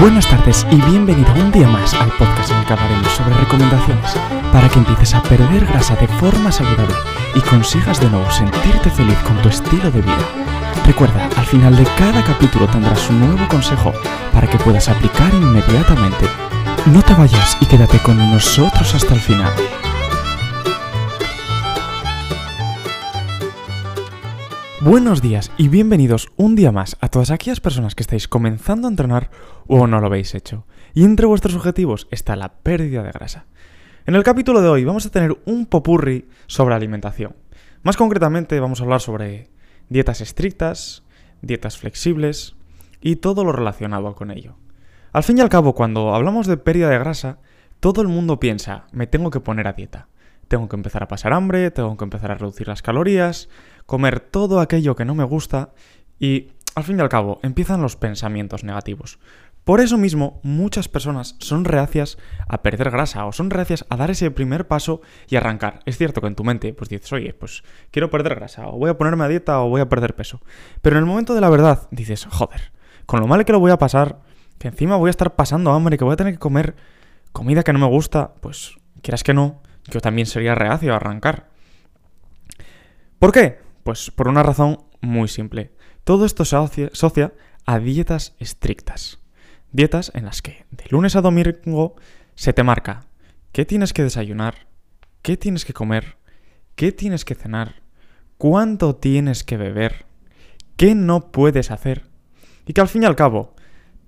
Buenas tardes y bienvenido un día más al podcast en el que hablaremos sobre recomendaciones para que empieces a perder grasa de forma saludable y consigas de nuevo sentirte feliz con tu estilo de vida. Recuerda, al final de cada capítulo tendrás un nuevo consejo para que puedas aplicar inmediatamente. No te vayas y quédate con nosotros hasta el final. Buenos días y bienvenidos un día más a todas aquellas personas que estáis comenzando a entrenar o no lo habéis hecho. Y entre vuestros objetivos está la pérdida de grasa. En el capítulo de hoy vamos a tener un popurri sobre alimentación. Más concretamente vamos a hablar sobre dietas estrictas, dietas flexibles y todo lo relacionado con ello. Al fin y al cabo, cuando hablamos de pérdida de grasa, todo el mundo piensa, me tengo que poner a dieta. Tengo que empezar a pasar hambre, tengo que empezar a reducir las calorías, comer todo aquello que no me gusta y, al fin y al cabo, empiezan los pensamientos negativos. Por eso mismo, muchas personas son reacias a perder grasa o son reacias a dar ese primer paso y arrancar. Es cierto que en tu mente pues dices, oye, pues quiero perder grasa o voy a ponerme a dieta o voy a perder peso. Pero en el momento de la verdad dices, joder, con lo mal que lo voy a pasar, que encima voy a estar pasando hambre, que voy a tener que comer comida que no me gusta, pues quieras que no, yo también sería reacio a arrancar. ¿Por qué? Pues por una razón muy simple. Todo esto se asocia a dietas estrictas. Dietas en las que de lunes a domingo se te marca qué tienes que desayunar, qué tienes que comer, qué tienes que cenar, cuánto tienes que beber, qué no puedes hacer. Y que al fin y al cabo,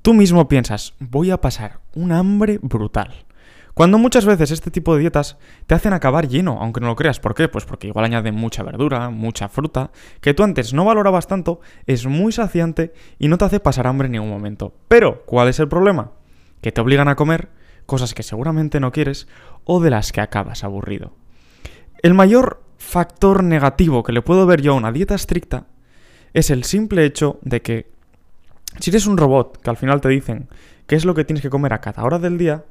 tú mismo piensas, voy a pasar un hambre brutal. Cuando muchas veces este tipo de dietas te hacen acabar lleno, aunque no lo creas. ¿Por qué? Pues porque igual añaden mucha verdura, mucha fruta, que tú antes no valorabas tanto, es muy saciante y no te hace pasar hambre en ningún momento. Pero, ¿cuál es el problema? Que te obligan a comer cosas que seguramente no quieres o de las que acabas aburrido. El mayor factor negativo que le puedo ver yo a una dieta estricta es el simple hecho de que si eres un robot que al final te dicen qué es lo que tienes que comer a cada hora del día,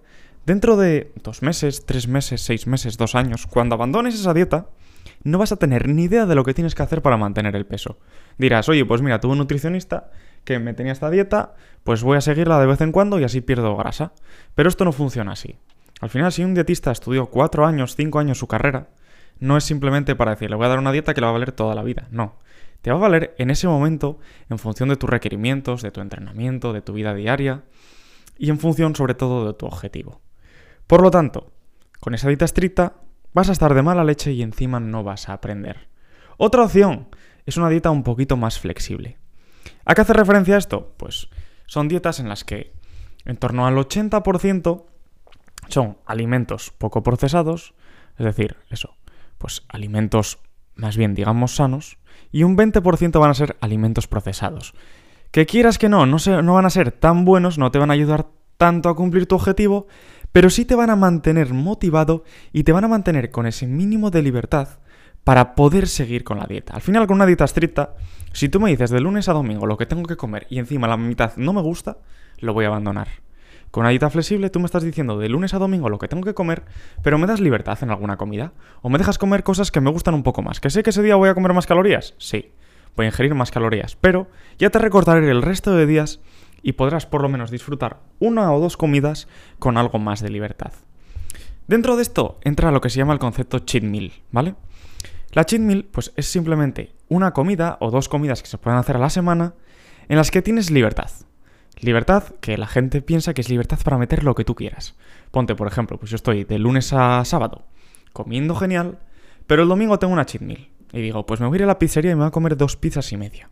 Dentro de dos meses, tres meses, seis meses, dos años, cuando abandones esa dieta, no vas a tener ni idea de lo que tienes que hacer para mantener el peso. Dirás, oye, pues mira, tuve un nutricionista que me tenía esta dieta, pues voy a seguirla de vez en cuando y así pierdo grasa. Pero esto no funciona así. Al final, si un dietista estudió cuatro años, cinco años su carrera, no es simplemente para decir, le voy a dar una dieta que le va a valer toda la vida. No. Te va a valer en ese momento en función de tus requerimientos, de tu entrenamiento, de tu vida diaria y en función sobre todo de tu objetivo. Por lo tanto, con esa dieta estricta vas a estar de mala leche y encima no vas a aprender. Otra opción es una dieta un poquito más flexible. ¿A qué hace referencia esto? Pues son dietas en las que en torno al 80% son alimentos poco procesados, es decir, eso, pues alimentos más bien digamos sanos, y un 20% van a ser alimentos procesados. Que quieras que no, no, no van a ser tan buenos, no te van a ayudar tanto a cumplir tu objetivo, pero sí te van a mantener motivado y te van a mantener con ese mínimo de libertad para poder seguir con la dieta. Al final, con una dieta estricta, si tú me dices de lunes a domingo lo que tengo que comer y encima la mitad no me gusta, lo voy a abandonar. Con una dieta flexible, tú me estás diciendo de lunes a domingo lo que tengo que comer, pero me das libertad en alguna comida. O me dejas comer cosas que me gustan un poco más. ¿Que sé que ese día voy a comer más calorías? Sí, voy a ingerir más calorías, pero ya te recortaré el resto de días y podrás por lo menos disfrutar una o dos comidas con algo más de libertad. Dentro de esto entra lo que se llama el concepto cheat meal, ¿vale? La cheat meal pues es simplemente una comida o dos comidas que se pueden hacer a la semana en las que tienes libertad. Libertad que la gente piensa que es libertad para meter lo que tú quieras. Ponte, por ejemplo, pues yo estoy de lunes a sábado comiendo genial, pero el domingo tengo una cheat meal. Y digo, pues me voy a ir a la pizzería y me voy a comer dos pizzas y media.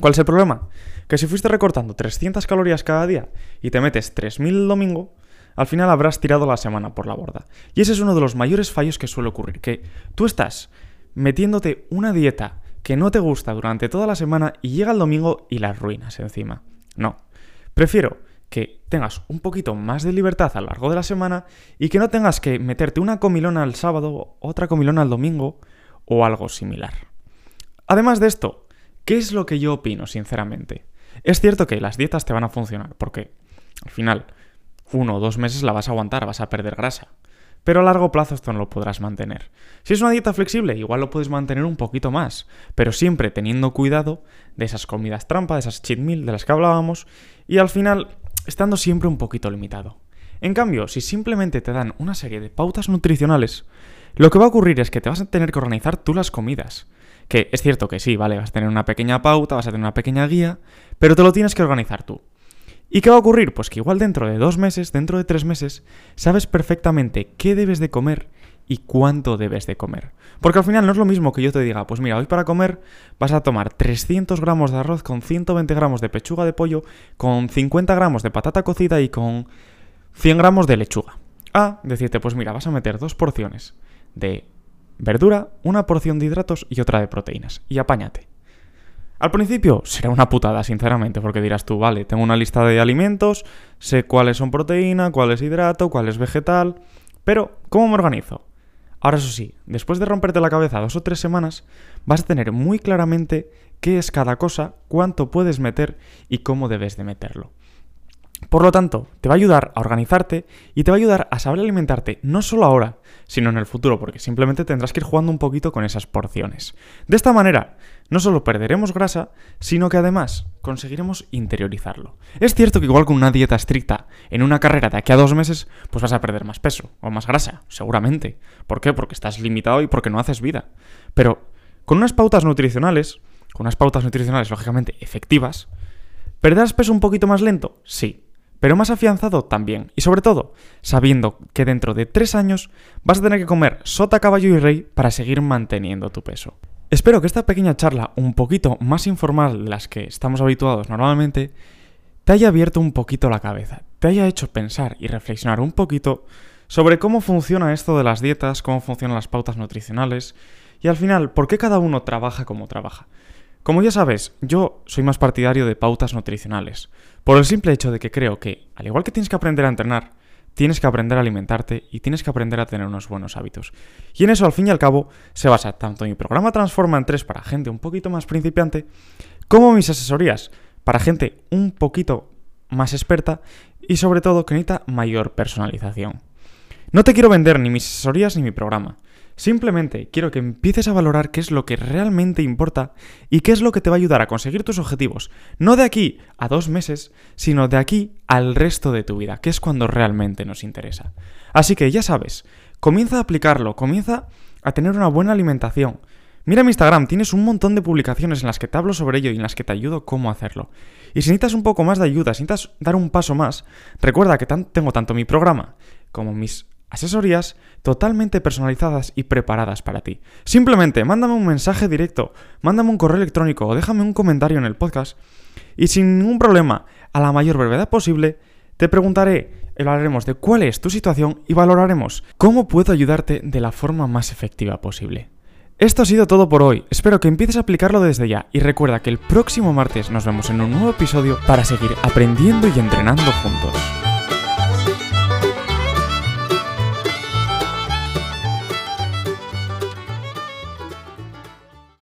¿Cuál es el problema? Que si fuiste recortando 300 calorías cada día y te metes 3000 el domingo, al final habrás tirado la semana por la borda. Y ese es uno de los mayores fallos que suele ocurrir, que tú estás metiéndote una dieta que no te gusta durante toda la semana y llega el domingo y la arruinas encima. No. Prefiero que tengas un poquito más de libertad a lo largo de la semana y que no tengas que meterte una comilona al sábado, otra comilona al domingo o algo similar. Además de esto, ¿Qué es lo que yo opino, sinceramente? Es cierto que las dietas te van a funcionar, porque al final, uno o dos meses la vas a aguantar, vas a perder grasa. Pero a largo plazo esto no lo podrás mantener. Si es una dieta flexible, igual lo puedes mantener un poquito más, pero siempre teniendo cuidado de esas comidas trampa, de esas cheat meal de las que hablábamos, y al final estando siempre un poquito limitado. En cambio, si simplemente te dan una serie de pautas nutricionales, lo que va a ocurrir es que te vas a tener que organizar tú las comidas. Que es cierto que sí, vale, vas a tener una pequeña pauta, vas a tener una pequeña guía, pero te lo tienes que organizar tú. ¿Y qué va a ocurrir? Pues que igual dentro de dos meses, dentro de tres meses, sabes perfectamente qué debes de comer y cuánto debes de comer. Porque al final no es lo mismo que yo te diga, pues mira, hoy para comer vas a tomar 300 gramos de arroz con 120 gramos de pechuga de pollo, con 50 gramos de patata cocida y con 100 gramos de lechuga. A decirte, pues mira, vas a meter dos porciones de verdura, una porción de hidratos y otra de proteínas. Y apáñate. Al principio será una putada, sinceramente, porque dirás tú, vale, tengo una lista de alimentos, sé cuáles son proteína, cuál es hidrato, cuál es vegetal, pero ¿cómo me organizo? Ahora eso sí, después de romperte la cabeza dos o tres semanas, vas a tener muy claramente qué es cada cosa, cuánto puedes meter y cómo debes de meterlo. Por lo tanto, te va a ayudar a organizarte y te va a ayudar a saber alimentarte no solo ahora, sino en el futuro, porque simplemente tendrás que ir jugando un poquito con esas porciones. De esta manera, no solo perderemos grasa, sino que además conseguiremos interiorizarlo. Es cierto que igual con una dieta estricta en una carrera de aquí a dos meses, pues vas a perder más peso o más grasa, seguramente. ¿Por qué? Porque estás limitado y porque no haces vida. Pero con unas pautas nutricionales, con unas pautas nutricionales lógicamente efectivas, ¿perderás peso un poquito más lento? Sí, pero más afianzado también. Y sobre todo, sabiendo que dentro de tres años vas a tener que comer sota, caballo y rey para seguir manteniendo tu peso. Espero que esta pequeña charla, un poquito más informal de las que estamos habituados normalmente, te haya abierto un poquito la cabeza, te haya hecho pensar y reflexionar un poquito sobre cómo funciona esto de las dietas, cómo funcionan las pautas nutricionales y al final, por qué cada uno trabaja como trabaja. Como ya sabes, yo soy más partidario de pautas nutricionales, por el simple hecho de que creo que, al igual que tienes que aprender a entrenar, tienes que aprender a alimentarte y tienes que aprender a tener unos buenos hábitos. Y en eso, al fin y al cabo, se basa tanto mi programa Transforma en 3 para gente un poquito más principiante, como mis asesorías para gente un poquito más experta y sobre todo que necesita mayor personalización. No te quiero vender ni mis asesorías ni mi programa. Simplemente quiero que empieces a valorar qué es lo que realmente importa y qué es lo que te va a ayudar a conseguir tus objetivos, no de aquí a dos meses, sino de aquí al resto de tu vida, que es cuando realmente nos interesa. Así que ya sabes, comienza a aplicarlo, comienza a tener una buena alimentación. Mira mi Instagram, tienes un montón de publicaciones en las que te hablo sobre ello y en las que te ayudo cómo hacerlo. Y si necesitas un poco más de ayuda, si necesitas dar un paso más, recuerda que tengo tanto mi programa como mis Asesorías totalmente personalizadas y preparadas para ti. Simplemente mándame un mensaje directo, mándame un correo electrónico o déjame un comentario en el podcast y sin ningún problema, a la mayor brevedad posible, te preguntaré, hablaremos de cuál es tu situación y valoraremos cómo puedo ayudarte de la forma más efectiva posible. Esto ha sido todo por hoy, espero que empieces a aplicarlo desde ya y recuerda que el próximo martes nos vemos en un nuevo episodio para seguir aprendiendo y entrenando juntos.